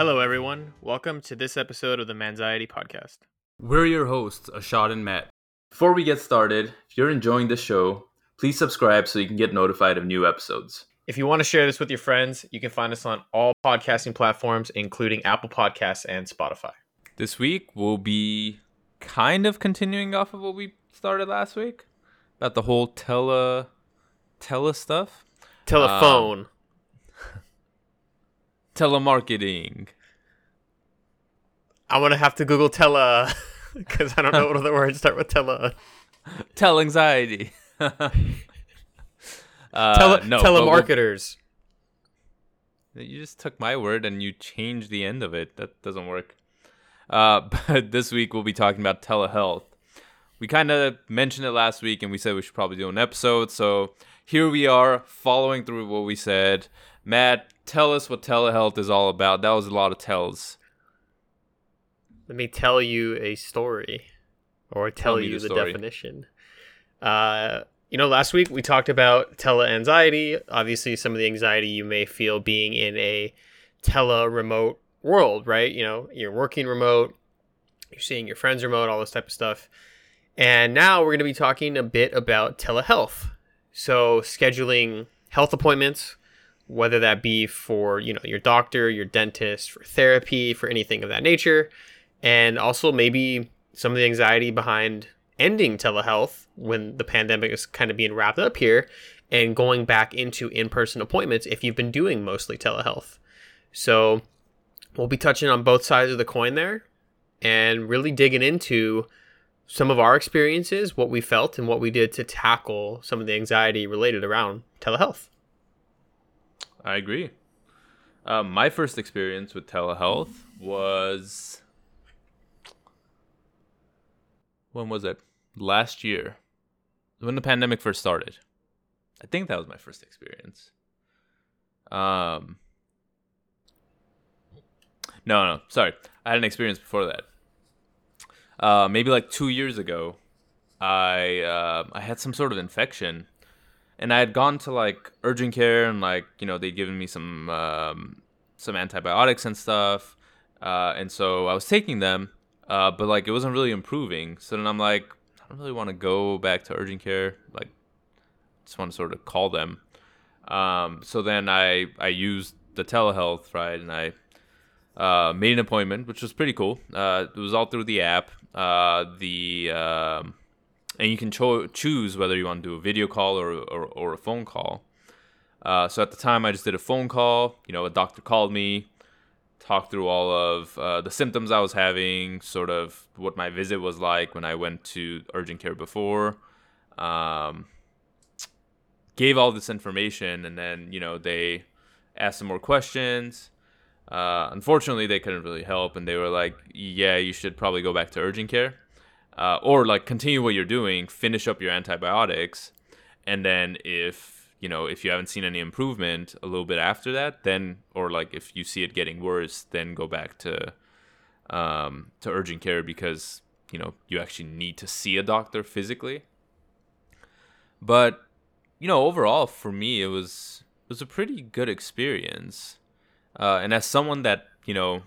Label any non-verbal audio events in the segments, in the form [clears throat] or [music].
Hello, everyone. Welcome to this episode of the Manxiety Podcast. We're your hosts, Ashad and Matt. Before we get started, if you're enjoying this show, please subscribe so you can get notified of new episodes. If you want to share this with your friends, you can find us on all podcasting platforms, including Apple Podcasts and Spotify. This week, we'll be kind of continuing off of what we started last week about the whole tele tele stuff. Telephone. Um, Telemarketing. I'm to have to Google tele [laughs] because I don't know what other words start with tele. Tell anxiety. [laughs] uh, Tele- no, we'll- telemarketers. You just took my word and you changed the end of it. That doesn't work. Uh, [laughs] but this week we'll be talking about telehealth. We kind of mentioned it last week and we said we should probably do an episode. So here we are following through what we said. Matt, tell us what telehealth is all about. That was a lot of tells. Let me tell you a story or tell, me you the the, definition. Uh, you know, last week we talked about tele anxiety. Obviously, some of the anxiety you may feel being in a tele remote world, right? You know, you're working remote, you're seeing your friends remote, all this type of stuff. And now we're going to be talking a bit about telehealth. So, scheduling health appointments, whether that be for, you know, your doctor, your dentist, for therapy, for anything of that nature, and also maybe some of the anxiety behind ending telehealth when the pandemic is kind of being wrapped up here and going back into in-person appointments if you've been doing mostly telehealth. So, we'll be touching on both sides of the coin there and really digging into some of our experiences, what we felt, and what we did to tackle some of the anxiety related around telehealth. I agree. Uh, my first experience with telehealth was. When was it? Last year. When the pandemic first started. I think that was my first experience. Um. No, no, sorry. I had an experience before that. Uh, maybe like two years ago, I uh, I had some sort of infection, and I had gone to like urgent care and like you know they'd given me some um, some antibiotics and stuff, uh, and so I was taking them, uh, but like it wasn't really improving. So then I'm like, I don't really want to go back to urgent care. Like, just want to sort of call them. Um, so then I I used the telehealth right, and I uh, made an appointment, which was pretty cool. Uh, it was all through the app. Uh, the um, and you can cho- choose whether you want to do a video call or or, or a phone call. Uh, so at the time, I just did a phone call. You know, a doctor called me, talked through all of uh, the symptoms I was having, sort of what my visit was like when I went to urgent care before. Um, gave all this information, and then you know they asked some more questions. Uh, unfortunately, they couldn't really help, and they were like, "Yeah, you should probably go back to urgent care, uh, or like continue what you're doing, finish up your antibiotics, and then if you know if you haven't seen any improvement a little bit after that, then or like if you see it getting worse, then go back to um, to urgent care because you know you actually need to see a doctor physically." But you know, overall for me, it was it was a pretty good experience. Uh, and as someone that you know,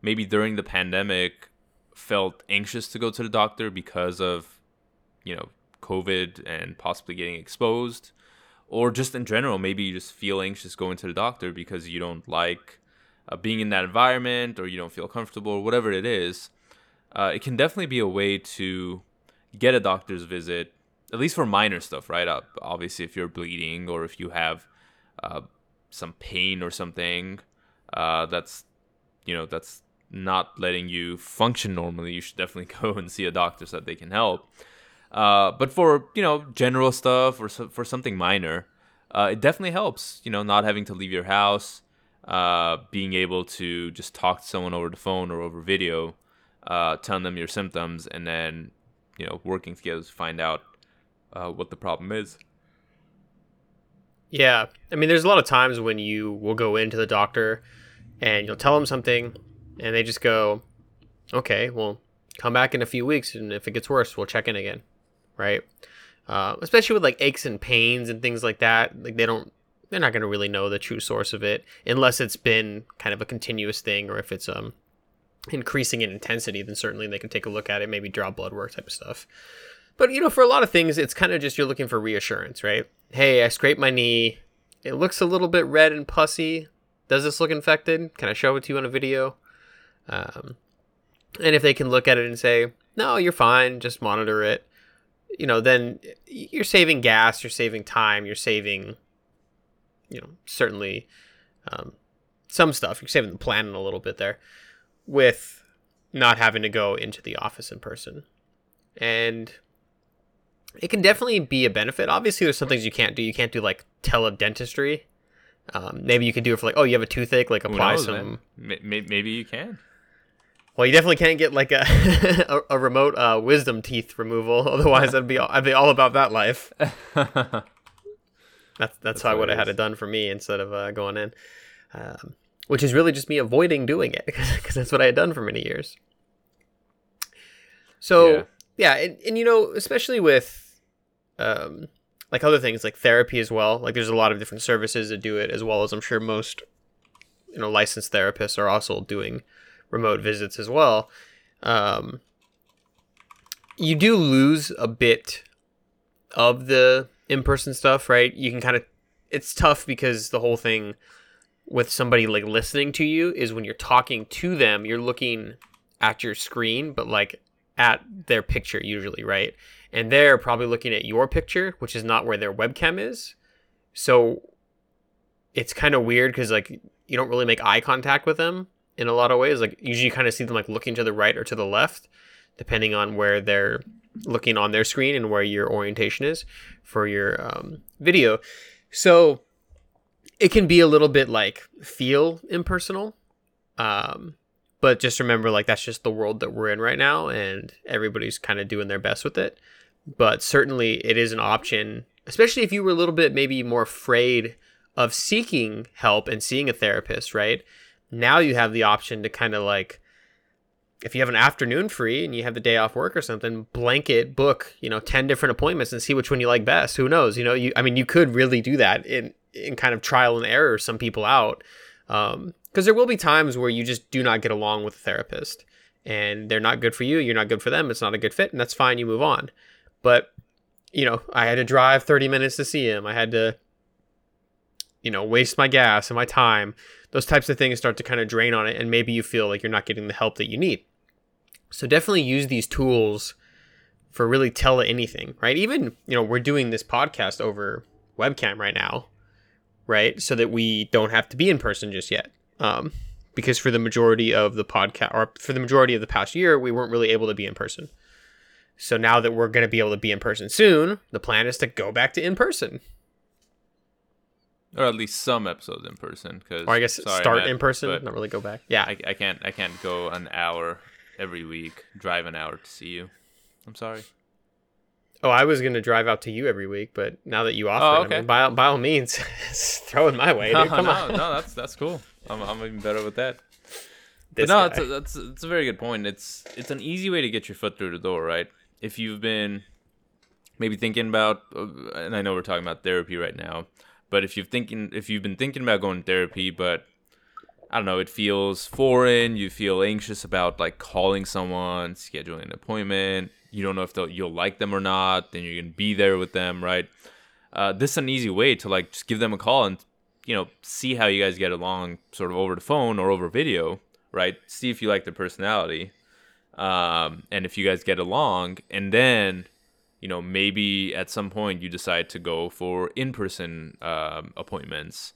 maybe during the pandemic felt anxious to go to the doctor because of you know COVID and possibly getting exposed, or just in general, maybe you just feel anxious going to the doctor because you don't like uh, being in that environment or you don't feel comfortable or whatever it is. Uh, it can definitely be a way to get a doctor's visit, at least for minor stuff, right? Uh, obviously, if you're bleeding or if you have uh, some pain or something uh, that's you know that's not letting you function normally you should definitely [laughs] go and see a doctor so that they can help uh, but for you know general stuff or so, for something minor uh, it definitely helps you know not having to leave your house uh, being able to just talk to someone over the phone or over video uh, telling them your symptoms and then you know working together to find out uh, what the problem is Yeah. I mean, there's a lot of times when you will go into the doctor and you'll tell them something and they just go, okay, well, come back in a few weeks. And if it gets worse, we'll check in again. Right. Uh, especially with like aches and pains and things like that. Like they don't they're not going to really know the true source of it unless it's been kind of a continuous thing or if it's um increasing in intensity then certainly they can take a look at it maybe draw blood work type of stuff but you know for a lot of things it's kind of just you're looking for reassurance right hey i scraped my knee it looks a little bit red and pussy does this look infected can i show it to you on a video um, and if they can look at it and say no you're fine just monitor it you know then you're saving gas you're saving time you're saving you know certainly um, some stuff. You're saving the planet a little bit there with not having to go into the office in person. And it can definitely be a benefit. Obviously there's some things you can't do. You can't do like teledentistry. Um, maybe you can do it for like oh you have a toothache like apply knows, some man? May- may- Maybe you can. Well you definitely can't get like a [laughs] a, a remote uh, wisdom teeth removal [laughs] otherwise i'd be all, i'd be all about that life [laughs] That's that's, That's how I would have had it done for me instead of uh, going in, um, which is really just me avoiding doing it because that's what I had done for many years. So Yeah. yeah, and, and you know, especially with um, like other things like therapy as well. Like there's a lot of different services that do it as well as I'm sure most you know licensed therapists are also doing remote visits as well. Um, you do lose a bit of the in-person stuff, right? You can kind of it's tough because the whole thing with somebody like listening to you is when you're talking to them, you're looking at your screen, but like at their picture usually, right? And they're probably looking at your picture, which is not where their webcam is. So it's kind of weird because like you don't really make eye contact with them in a lot of ways. Like usually you kind of see them like looking to the right or to the left, depending on where they're looking on their screen and where your orientation is for your um, video. So it can be a little bit like feel impersonal. Um, but just remember, like, that's just the world that we're in right now, and everybody's kind of doing their best with it. But certainly, it is an option, especially if you were a little bit maybe more afraid of seeking help and seeing a therapist, right? Now you have the option to kind of like, if you have an afternoon free and you have the day off work or something, blanket book, you know, 10 different appointments and see which one you like best. Who knows? You know, you, I mean, you could really do that in, in kind of trial and error some people out. Um, because there will be times where you just do not get along with a therapist and they're not good for you. You're not good for them. It's not a good fit. And that's fine. You move on. But, you know, I had to drive 30 minutes to see him. I had to, you know, waste my gas and my time. Those types of things start to kind of drain on it. And maybe you feel like you're not getting the help that you need. So definitely use these tools for really tell anything, right? Even, you know, we're doing this podcast over webcam right now, right? So that we don't have to be in person just yet. Um, because for the majority of the podcast, or for the majority of the past year, we weren't really able to be in person. So now that we're going to be able to be in person soon, the plan is to go back to in person, or at least some episodes in person. Cause, or I guess sorry, start Matt, in person, not really go back. Yeah, I, I can't I can't go an hour every week, drive an hour to see you. I'm sorry. Oh, I was gonna drive out to you every week, but now that you offer, Oh, it, I okay. mean, by by all means, [laughs] throw it my way. No, Dude. Come no, on, no, that's that's cool. I'm, I'm even better with that. [laughs] This but no, guy. it's a, that's a very good point. It's it's an easy way to get your foot through the door, right? If you've been maybe thinking about, uh, and I know we're talking about therapy right now, but if you've thinking if you've been thinking about going to therapy, but I don't know, it feels foreign. You feel anxious about like calling someone, scheduling an appointment. You don't know if you'll like them or not. Then you're gonna be there with them, right? Uh, this is an easy way to like just give them a call and you know see how you guys get along, sort of over the phone or over video, right? See if you like their personality, um, and if you guys get along, and then you know maybe at some point you decide to go for in-person um, appointments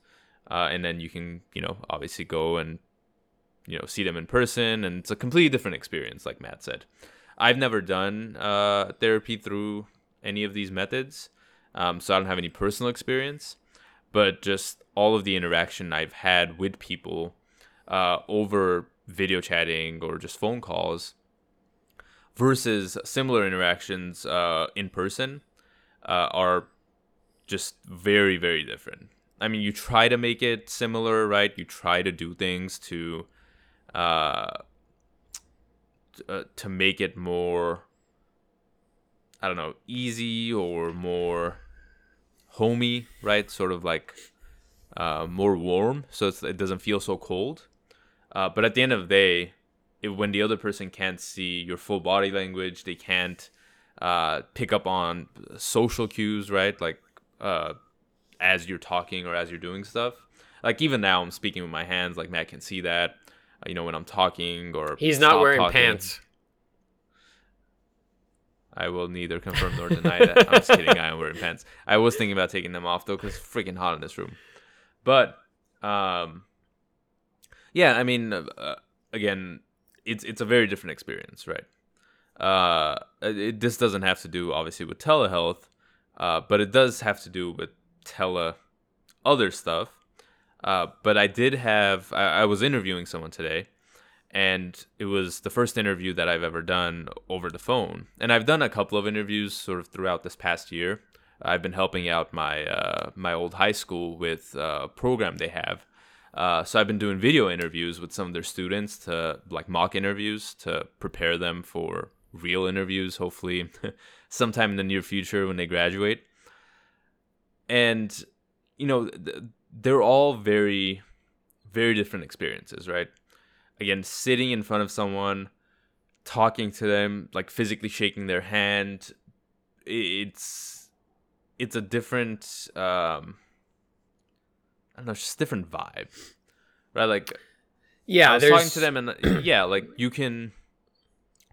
uh, and then you can you know obviously go and you know see them in person and it's a completely different experience like matt said. I've never done uh, therapy through any of these methods um, so i don't have any personal experience but just all of the interaction i've had with people uh, over video chatting or just phone calls versus similar interactions uh, in person uh, are just very very different. I mean you try to make it similar right? You try to do things to uh, uh to make it more i don't know easy or more homey right? Sort of like uh, more warm, so it doesn't feel so cold. Uh, but at the end of the day, it, when the other person can't see your full body language, they can't uh, pick up on social cues, right? Like uh, as you're talking or as you're doing stuff. Like even now, I'm speaking with my hands. Like Matt can see that. Uh, you know when I'm talking or he's not wearing talking. pants. I will neither confirm nor deny that. I'm just kidding. I am wearing pants. I was thinking about taking them off though, because it's freaking hot in this room. But um, yeah, I mean, uh, again, it's it's a very different experience, right? Uh, it, this doesn't have to do obviously with telehealth, uh, but it does have to do with tele other stuff. Uh, but I did have I, I was interviewing someone today, and it was the first interview that I've ever done over the phone. And I've done a couple of interviews sort of throughout this past year. I've been helping out my uh, my old high school with uh, a program they have. Uh, so I've been doing video interviews with some of their students to like mock interviews to prepare them for real interviews, hopefully [laughs] sometime in the near future when they graduate. And you know, they're all very, very different experiences, right? Again, sitting in front of someone, talking to them, like physically shaking their hand, it's it's a different um I don't know, it's just different vibe. Right? Like yeah, I was talking to them and [clears throat] yeah, like you can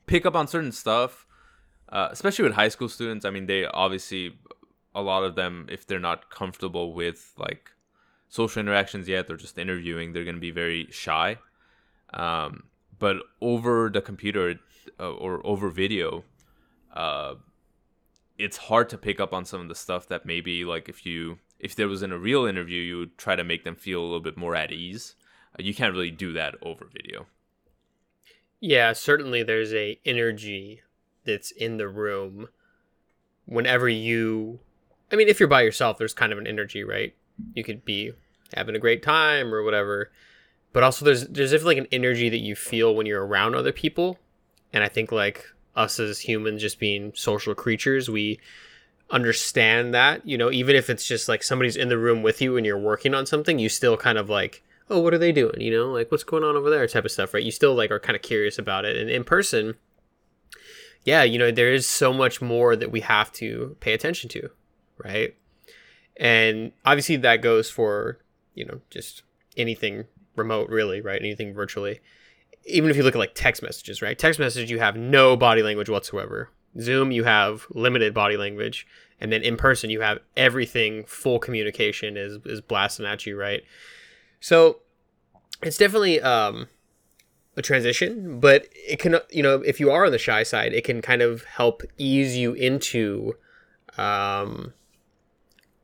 pick up on certain stuff. Uh, especially with high school students, I mean, they obviously a lot of them, if they're not comfortable with like social interactions yet, they're just interviewing, they're going to be very shy. Um, but over the computer uh, or over video, uh, it's hard to pick up on some of the stuff that maybe like if you if there was in a real interview, you would try to make them feel a little bit more at ease. Uh, you can't really do that over video. Yeah, certainly there's a energy that's in the room whenever you I mean, if you're by yourself, there's kind of an energy, right? You could be having a great time or whatever. But also there's there's definitely like an energy that you feel when you're around other people. And I think like us as humans just being social creatures, we understand that, you know, even if it's just like somebody's in the room with you and you're working on something, you still kind of like, oh, what are they doing? You know, like what's going on over there type of stuff, right? You still like are kind of curious about it. And in person, yeah, you know, there is so much more that we have to pay attention to right? And obviously that goes for, you know, just anything remote really, right? Anything virtually. Even if you look at like text messages, right? Text message you have no body language whatsoever. Zoom you have limited body language and then in person you have everything full communication is is blasting at you, right? So it's definitely um a transition, but it can you know, if you are on the shy side, it can kind of help ease you into um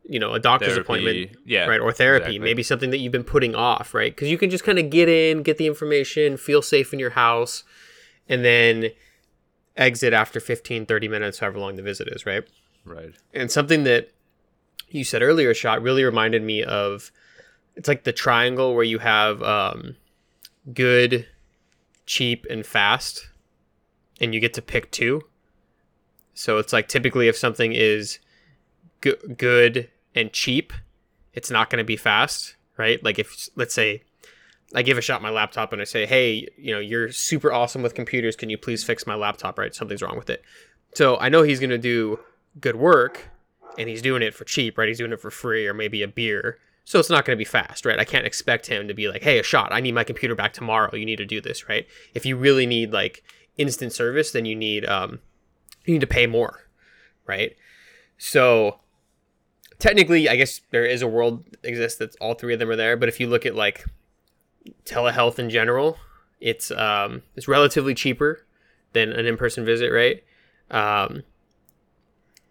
you know a doctor's Therapy, appointment yeah, right or therapy exactly. maybe something that you've been putting off right because you can just kind of get in get the information feel safe in your house and then exit after 15 30 minutes however long the visit is right? Right. and something that you said earlier shot really reminded me of it's like the triangle where you have um, good cheap and fast and you get to pick two. So it's like typically if something is go- good and cheap it's not going to be fast right? Like if let's say i give Ashad my laptop and i say hey you know you're super awesome with computers. Can you please fix my laptop right? Something's wrong with it. So i know he's going to do good work and he's doing it for cheap right? He's doing it for free or maybe a beer. So it's not going to be fast right? I can't expect him to be like hey Ashad. I need my computer back tomorrow. You need to do this right? If you really need like instant service then you need um you need to pay more right? So technically i guess there is a world exists that all three of them are there. But if you look at like telehealth in general it's um it's relatively cheaper than an in-person visit right? Um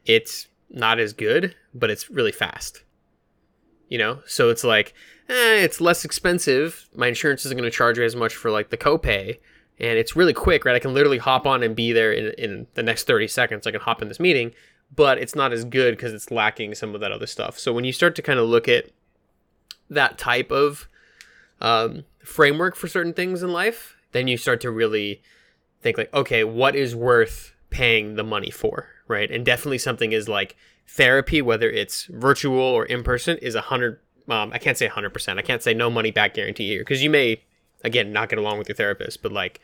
it's not as good but it's really fast you know? So it's like eh, it's less expensive. My insurance isn't going to charge me as much for like the copay and it's really quick right? I can literally hop on and be there in, in the next 30 seconds. I can hop in this meeting but it's not as good because it's lacking some of that other stuff. So when you start to kind of look at that type of um, framework for certain things in life then you start to really think like okay what is worth paying the money for right and definitely something is like therapy whether it's virtual or in person is a hundred um, I can't say 100%. I can't say no money back guarantee here because you may, again, not get along with your therapist, but like,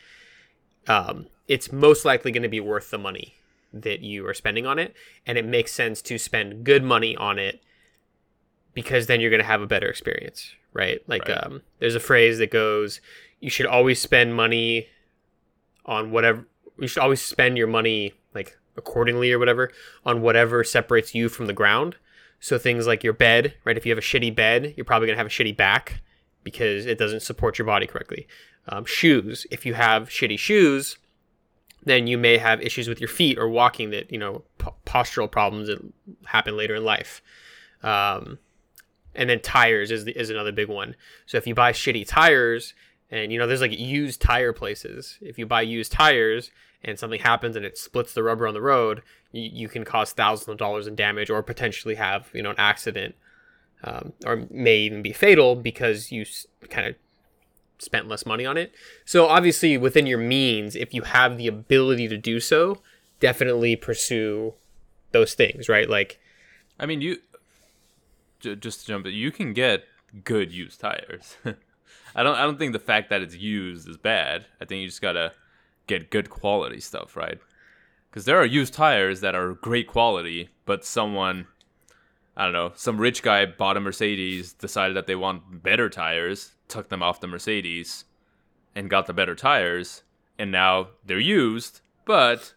um, it's most likely going to be worth the money that you are spending on it. And it makes sense to spend good money on it because then you're going to have a better experience, right? Like, Right. Um, there's a phrase that goes, you should always spend money on whatever, you should always spend your money like accordingly or whatever on whatever separates you from the ground. So things like your bed, right? If you have a shitty bed, you're probably gonna have a shitty back because it doesn't support your body correctly. Um, shoes, if you have shitty shoes, then you may have issues with your feet or walking that you know p- postural problems that happen later in life. Um, and then tires is is another big one. So if you buy shitty tires, and you know there's like used tire places. If you buy used tires and something happens and it splits the rubber on the road, you, you can cause thousands of dollars in damage or potentially have you know an accident, um, or may even be fatal because you s- kind of spent less money on it. So obviously within your means, if you have the ability to do so, definitely pursue those things, right? Like I mean, you j- just to jump in, you can get good used tires. [laughs] I don't I don't think the fact that it's used is bad. I think you just gotta get good quality stuff, right? Because there are used tires that are great quality, but someone I don't know, some rich guy bought a Mercedes, decided that they want better tires, took them off the Mercedes, and got the better tires, and now they're used, but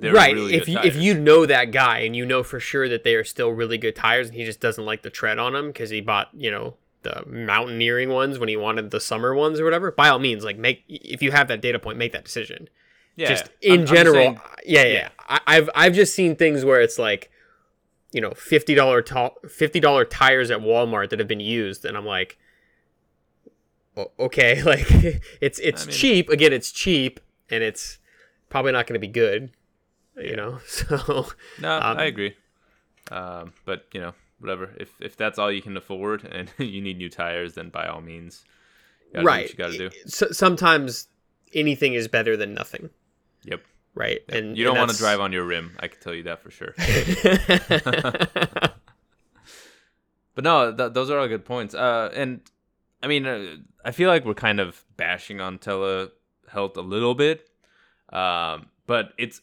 right really if you, if you know that guy and you know for sure that they are still really good tires and he just doesn't like the tread on them because he bought you know the mountaineering ones when he wanted the summer ones or whatever by all means like make if you have that data point make that decision. Yeah, just I'm- in I'm general saying- yeah, yeah yeah. I, i've i've just seen things where it's like you know $50 to- $50 tires at walmart that have been used and i'm like okay [laughs] like it's it's I mean- cheap again it's cheap and it's probably not going to be good you know [laughs] so No, Um, I agree. Um, but you know, whatever. If if that's all you can afford [laughs] and you need new tires, then by all means, you gotta right you got to do. S- sometimes anything is better than nothing Yep. right and You don't and want to drive on your rim. I can tell you that for sure. [laughs] but no, th- those are all good points. Uh, and I mean, uh, I feel like we're kind of bashing on telehealth a little bit, um, but it's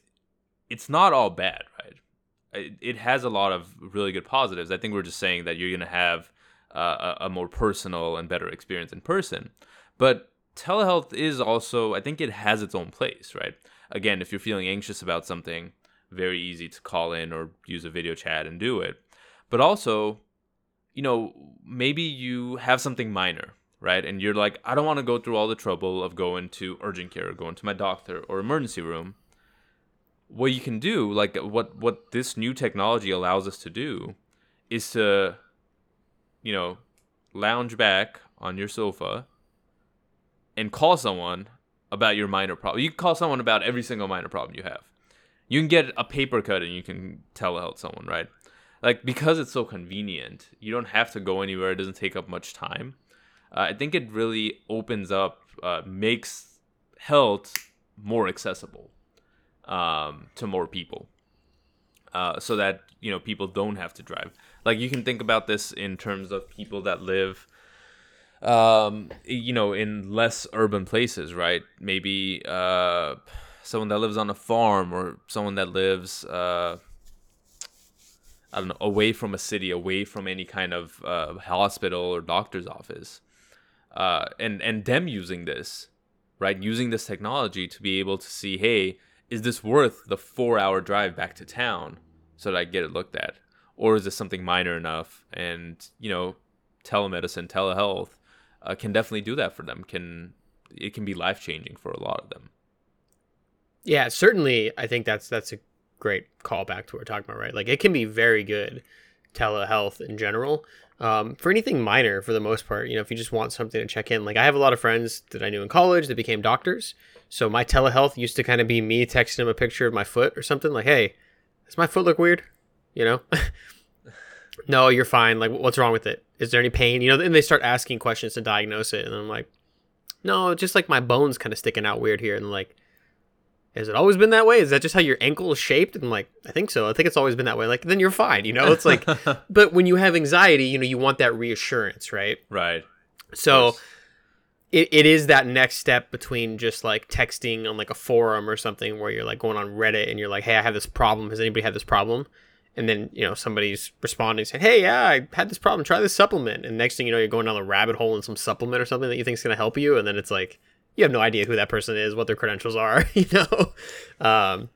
it's not all bad, right? It, it has a lot of really good positives. I think we're just saying that you're gonna have uh, a, a more personal and better experience in person, but telehealth is also I think it has its own place, right? Again, if you're feeling anxious about something, very easy to call in or use a video chat and do it. But also, you know, maybe you have something minor, right? And you're like, I don't want to go through all the trouble of going to urgent care or going to my doctor or emergency room. What you can do, like what what this new technology allows us to do, is to, you know, lounge back on your sofa and call someone about your minor problem. You can call someone about every single minor problem you have. You can get a paper cut and you can telehealth someone, right? Like because it's so convenient, you don't have to go anywhere. It doesn't take up much time. Uh, I think it really opens up, uh, makes health more accessible um, to more people, uh, so that you know people don't have to drive. Like you can think about this in terms of people that live um you know in less urban places right maybe uh someone that lives on a farm or someone that lives uh i don't know away from a city away from any kind of uh, hospital or doctor's office uh and and them using this right using this technology to be able to see hey is this worth the four hour drive back to town so that i get it looked at or is this something minor enough and you know telemedicine telehealth uh, can definitely do that for them. Can it can be life changing for a lot of them. Yeah, certainly. I think that's that's a great callback to what we're talking about, right? Like it can be very good telehealth in general. Um, for anything minor, for the most part, you know, if you just want something to check in, like I have a lot of friends that I knew in college that became doctors. So my telehealth used to kind of be me texting him a picture of my foot or something like, "Hey, does my foot look weird?" You know. [laughs] no, you're fine. Like, what's wrong with it? Is there any pain? You know, and they start asking questions to diagnose it, and I'm like, no, just like my bones kind of sticking out weird here, and like, has it always been that way? Is that just how your ankle is shaped? And I'm like, I think so. I think it's always been that way. Like, then you're fine, you know? It's like, [laughs] but when you have anxiety, you know, you want that reassurance, right? Right. So it, it is that next step between just like texting on like a forum or something where you're like going on Reddit and you're like, hey, I have this problem. Has anybody had this problem? And then, you know, somebody's responding saying, hey, yeah, I had this problem. Try this supplement. And next thing you know, you're going down the rabbit hole in some supplement or something that you think is going to help you. And then it's like, you have no idea who that person is, what their credentials are, [laughs] you know? Um,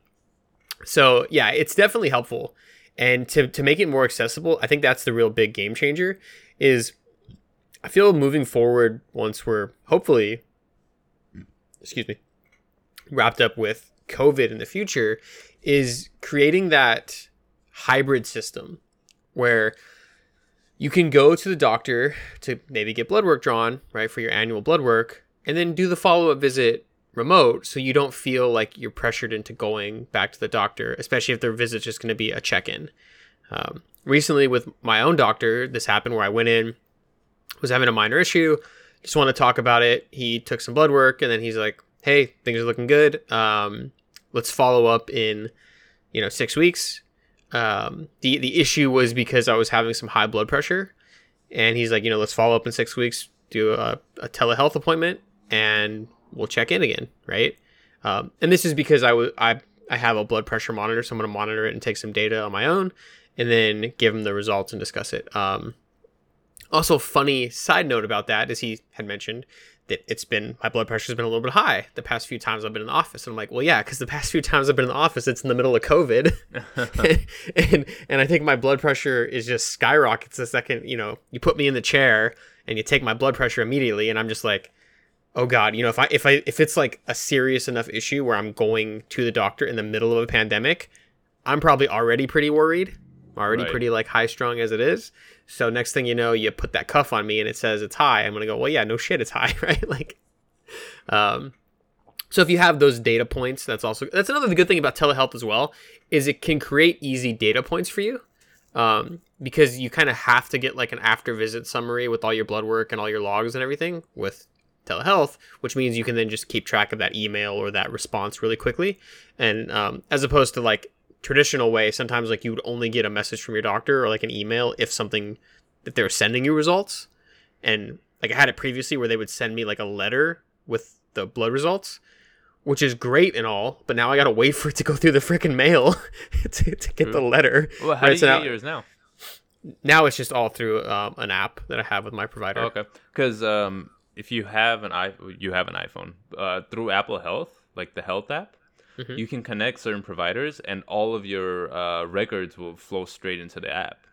so yeah, it's definitely helpful. And to, to make it more accessible, I think that's the real big game changer is I feel moving forward once we're hopefully, excuse me, wrapped up with COVID in the future is creating that hybrid system where you can go to the doctor to maybe get blood work drawn, right, for your annual blood work, and then do the follow up visit remote so you don't feel like you're pressured into going back to the doctor, especially if their visit's just going to be a check in. Um, recently, with my own doctor, this happened where I went in, was having a minor issue, just want to talk about it. He took some blood work, and then he's like, "Hey, things are looking good. Um, let's follow up in, you know, six weeks." Um, the the issue was because I was having some high blood pressure, and he's like, you know, let's follow up in six weeks, do a, a telehealth appointment, and we'll check in again, right? Um, and this is because I was I I have a blood pressure monitor, so I'm gonna monitor it and take some data on my own, and then give him the results and discuss it. Um, also, funny side note about that is he had mentioned that it's been my blood pressure's been a little bit high the past few times I've been in the office. And I'm like, well, yeah, because the past few times I've been in the office, it's in the middle of COVID, [laughs] and and I think my blood pressure is just skyrockets the second you know you put me in the chair and you take my blood pressure immediately, and I'm just like, oh god, you know if I if I if it's like a serious enough issue where I'm going to the doctor in the middle of a pandemic, I'm probably already pretty worried. Already Right. pretty like high strung as it is. So next thing you know, you put that cuff on me and it says it's high. I'm gonna go, well, yeah, no shit, it's high, [laughs] right? like, um, so if you have those data points, that's also that's another good thing about telehealth as well is it can create easy data points for you, um, because you kind of have to get like an after visit summary with all your blood work and all your logs and everything with telehealth, which means you can then just keep track of that email or that response really quickly, and um, as opposed to like traditional way, sometimes like you would only get a message from your doctor or like an email if something if they're sending you results, and like I had it previously where they would send me like a letter with the blood results, which is great and all, but now I gotta wait for it to go through the freaking mail [laughs] to, to get the letter. Well, how Right, do you so get now- yours now? Now it's just all through um, an app that I have with my provider. Oh, okay, because um, if you have an i you have an iPhone uh, through Apple Health, like the Health app, Mhm. you can connect certain providers, and all of your uh, records will flow straight into the app,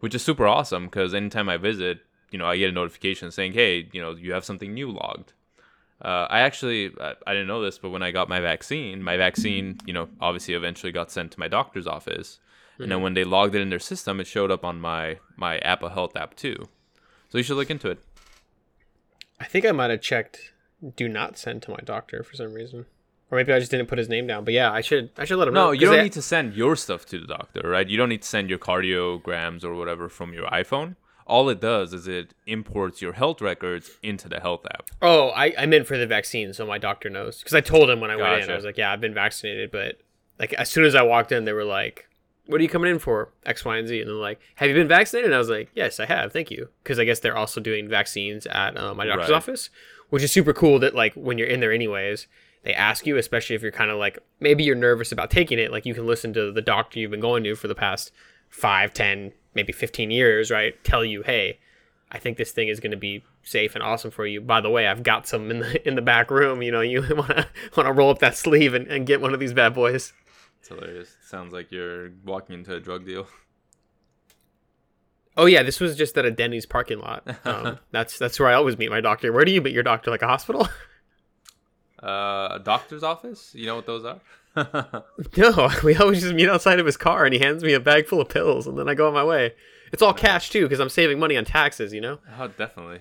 which is super awesome. Because anytime I visit, you know, I get a notification saying, "Hey, you know, you have something new logged." Uh, I actually I, I didn't know this, but when I got my vaccine, my vaccine, you know, obviously eventually got sent to my doctor's office, and then when they logged it in their system, it showed up on my my Apple Health app too. So you should look into it. I think I might have checked do not send to my doctor for some reason. Or maybe I just didn't put his name down. But yeah, I should I should let him know. No, you don't they- need to send your stuff to the doctor, right? You don't need to send your cardiograms or whatever from your iPhone. All it does is it imports your health records into the health app. Oh, I, I meant for the vaccine, so my doctor knows. Because I told him when I went in, I was like, "Yeah, I've been vaccinated." But like as soon as I walked in, they were like, "What are you coming in for?" X, Y, and Z. And they're like, "Have you been vaccinated?" And I was like, "Yes, I have. Thank you." Because I guess they're also doing vaccines at uh, my doctor's Right. office, which is super cool. That like when you're in there, anyways, they ask you, especially if you're kind of like maybe you're nervous about taking it. Like you can listen to the doctor you've been going to for the past five, ten, maybe fifteen years, right? Tell you, hey. I think this thing is going to be safe and awesome for you. By the way, I've got some in the [laughs] in the back room. You know, you want to want to roll up that sleeve and, and get one of these bad boys. It's hilarious. Sounds like you're walking into a drug deal. Oh yeah, this was just at a Denny's parking lot. [laughs] Um, that's that's where I always meet my doctor. Where do you meet your doctor? Like a hospital? [laughs] Uh, a doctor's office? You know what those are? [laughs] no, we always just meet outside of his car, and he hands me a bag full of pills, and then I go on my way. It's all cash too, because I'm saving money on taxes. You know. oh, definitely.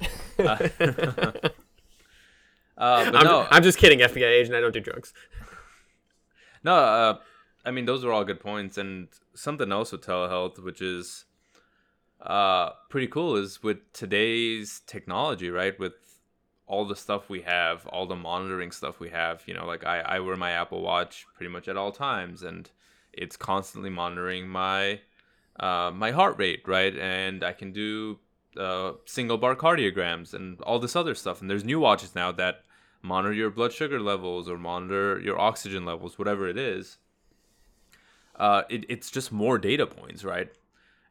[laughs] Uh, [laughs] uh, but I'm, no, I'm just kidding, FBI agent. I don't do drugs. No, uh, I mean those are all good points, and something else with telehealth, which is uh, pretty cool, is with today's technology, right? With all the stuff we have, all the monitoring stuff we have. You know, like I, I wear my Apple Watch pretty much at all times, and it's constantly monitoring my uh, my heart rate, right? And I can do uh, single bar cardiograms and all this other stuff. And there's new watches now that monitor your blood sugar levels or monitor your oxygen levels, whatever it is. Uh, it, it's just more data points, right?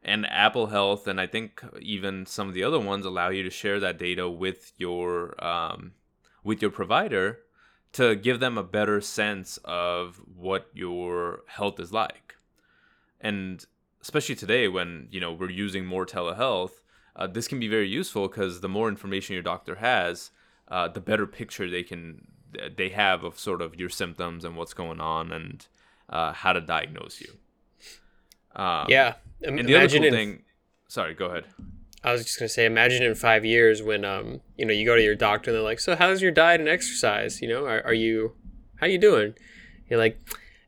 And Apple Health, and I think even some of the other ones allow you to share that data with your um, with your provider to give them a better sense of what your health is like. And especially today, when you know we're using more telehealth, uh, this can be very useful because the more information your doctor has, uh, the better picture they can they have of sort of your symptoms and what's going on and uh, how to diagnose you. Um, yeah, and the other cool in, thing. Sorry, go ahead. I was just gonna say, imagine in five years when um you know you go to your doctor and they're like, so how's your diet and exercise? You know, are, are you how you doing? You're like,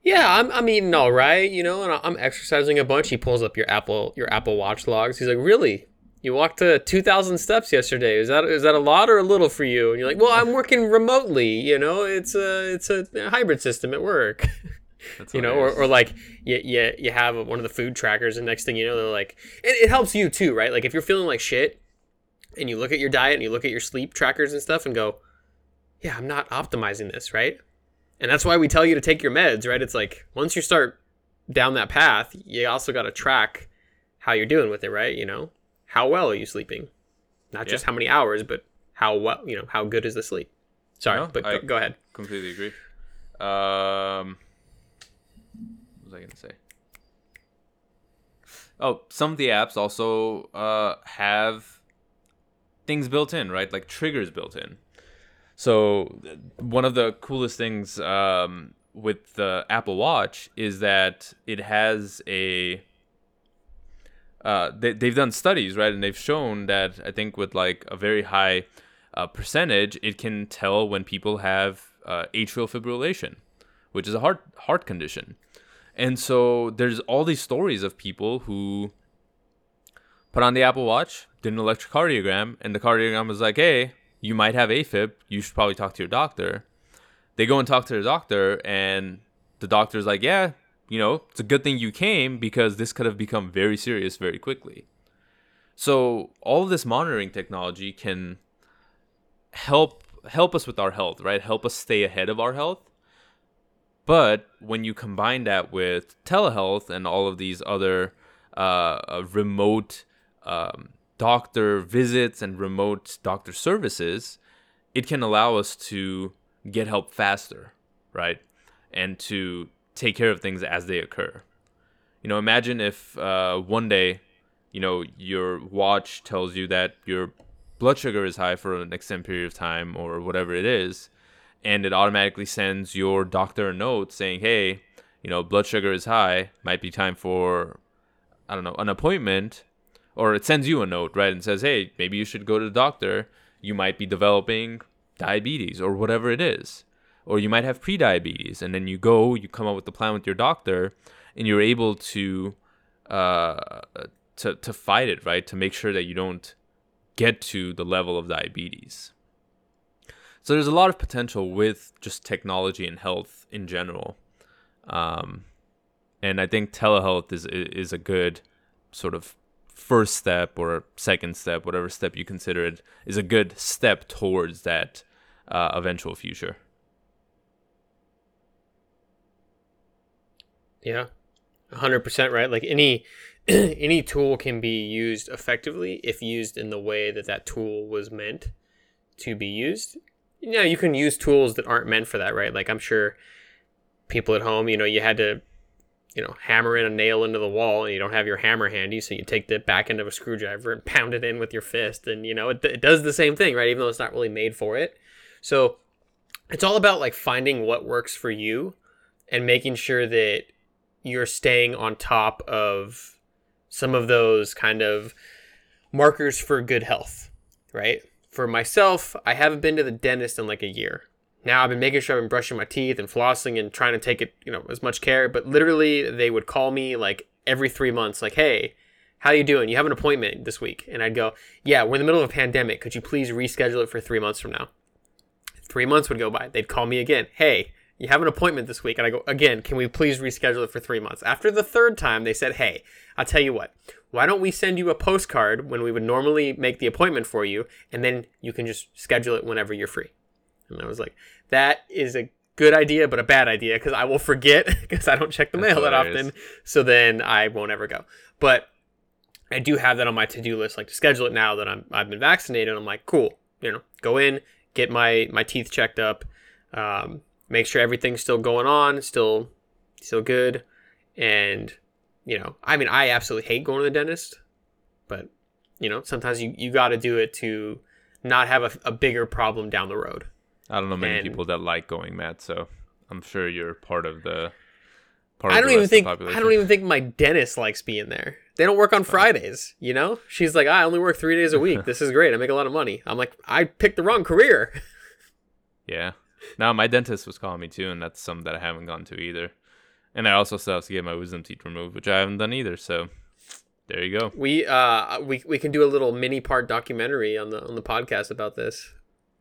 yeah, I'm, I'm eating all right, you know, and I'm exercising a bunch. He pulls up your Apple your Apple Watch logs. He's like, really? You walked to 2,000 steps yesterday. Is that is that a lot or a little for you? And you're like, well, I'm working remotely. You know, it's a it's a hybrid system at work. [laughs] That's you know, or, or like you, you, you have one of the food trackers, and next thing you know, they're like, it, it helps you too, right? Like if you're feeling like shit, and you look at your diet and you look at your sleep trackers and stuff, and go, yeah, I'm not optimizing this, right? And that's why we tell you to take your meds, right? It's like once you start down that path, you also got to track how you're doing with it, right? You know, how well are you sleeping? Not just yeah. how many hours, but how well, you know, how good is the sleep? Sorry, no, but go, go, ahead. Completely agree. Um, was I to say? Oh, some of the apps also uh, have things built in, right? Like triggers built in. So one of the coolest things um, with the Apple Watch is that it has a uh, they, they've done studies, right? And they've shown that I think with like a very high uh, percentage, it can tell when people have uh, atrial fibrillation, which is a heart heart condition. And so there's all these stories of people who put on the Apple Watch, did an electrocardiogram, and the cardiogram was like, "Hey, you might have AFib. You should probably talk to your doctor." They go and talk to their doctor, and the doctor's like, "Yeah, you know, it's a good thing you came because this could have become very serious very quickly. So all of this monitoring technology can help help us with our health, right? Help us stay ahead of our health. But when you combine that with telehealth and all of these other uh, uh remote um, doctor visits and remote doctor services, it can allow us to get help faster, right? And to take care of things as they occur. You know, imagine if uh, one day, you know, your watch tells you that your blood sugar is high for an extended period of time or whatever it is, and it automatically sends your doctor a note saying, hey, you know, blood sugar is high, might be time for, I don't know, an appointment, or it sends you a note, right, and says, hey, maybe you should go to the doctor. You might be developing diabetes or whatever it is or you might have prediabetes and then you go you come up with a plan with your doctor and you're able to uh, to to fight it right to make sure that you don't get to the level of diabetes so there's a lot of potential with just technology and health in general um, and i think telehealth is is a good sort of first step or second step whatever step you consider it is a good step towards that uh, eventual future Yeah. 100% right. Like any [clears throat] any tool can be used effectively if used in the way that that tool was meant to be used. You know, you can use tools that aren't meant for that, right? Like I'm sure people at home, you know, you had to you know, hammer in a nail into the wall and you don't have your hammer handy, so you take the back end of a screwdriver and [laughs] pound it in with your fist and you know, it, it does the same thing, right? Even though it's not really made for it. So it's all about like finding what works for you and making sure that you're staying on top of some of those kind of markers for good health, right? For myself, I haven't been to the dentist in like a year. Now I've been making sure I've been brushing my teeth and flossing and trying to take it, you know, as much care. But literally, they would call me like every three months, like, "Hey, how you doing? You have an appointment this week, and I'd go, yeah, we're in the middle of a pandemic. Could you please reschedule it for three months from now? Three months would go by. They'd call me again. Hey, you have an appointment this week, and I go again. Can we please reschedule it for three months? After the third time, they said, hey, I'll tell you what. Why don't we send you a postcard when we would normally make the appointment for you, and then you can just schedule it whenever you're free? And I was like, that is a good idea, but a bad idea because I will forget [laughs] because I don't check the That's mail that often. So then I won't ever go. But I do have that on my to do list, like to schedule it now that I'm I've been vaccinated. I'm like, cool, you know, go in, get my my teeth checked up, um, make sure everything's still going on, still still good, and you know, I mean, I absolutely hate going to the dentist, but you know, sometimes you you got to do it to not have a, a bigger problem down the road. I don't know many And- people that like going, Matt. So I'm sure you're part of the. Part I don't the even rest of the think I don't even think my dentist likes being there. They don't work on oh. Fridays, you know? She's like, I only work three days a week. [laughs] This is great. I make a lot of money. I'm like, I picked the wrong career. [laughs] Yeah. No, my dentist was calling me too, and that's some that I haven't gone to either. And I also still have to get my wisdom teeth removed, which I haven't done either. So there you go. We uh we, we can do a little mini part documentary on the on the podcast about this.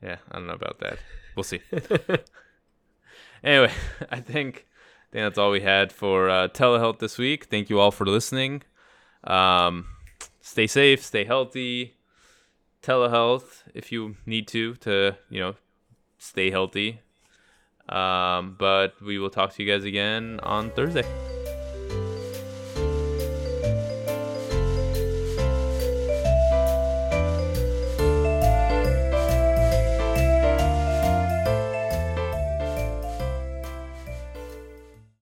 Yeah, I don't know about that. We'll see. [laughs] anyway, [laughs] I think I think that's all we had for uh, telehealth this week. Thank you all for listening. Um, stay safe, stay healthy. Telehealth if you need to to you know stay healthy. Um, but we will talk to you guys again on Thursday.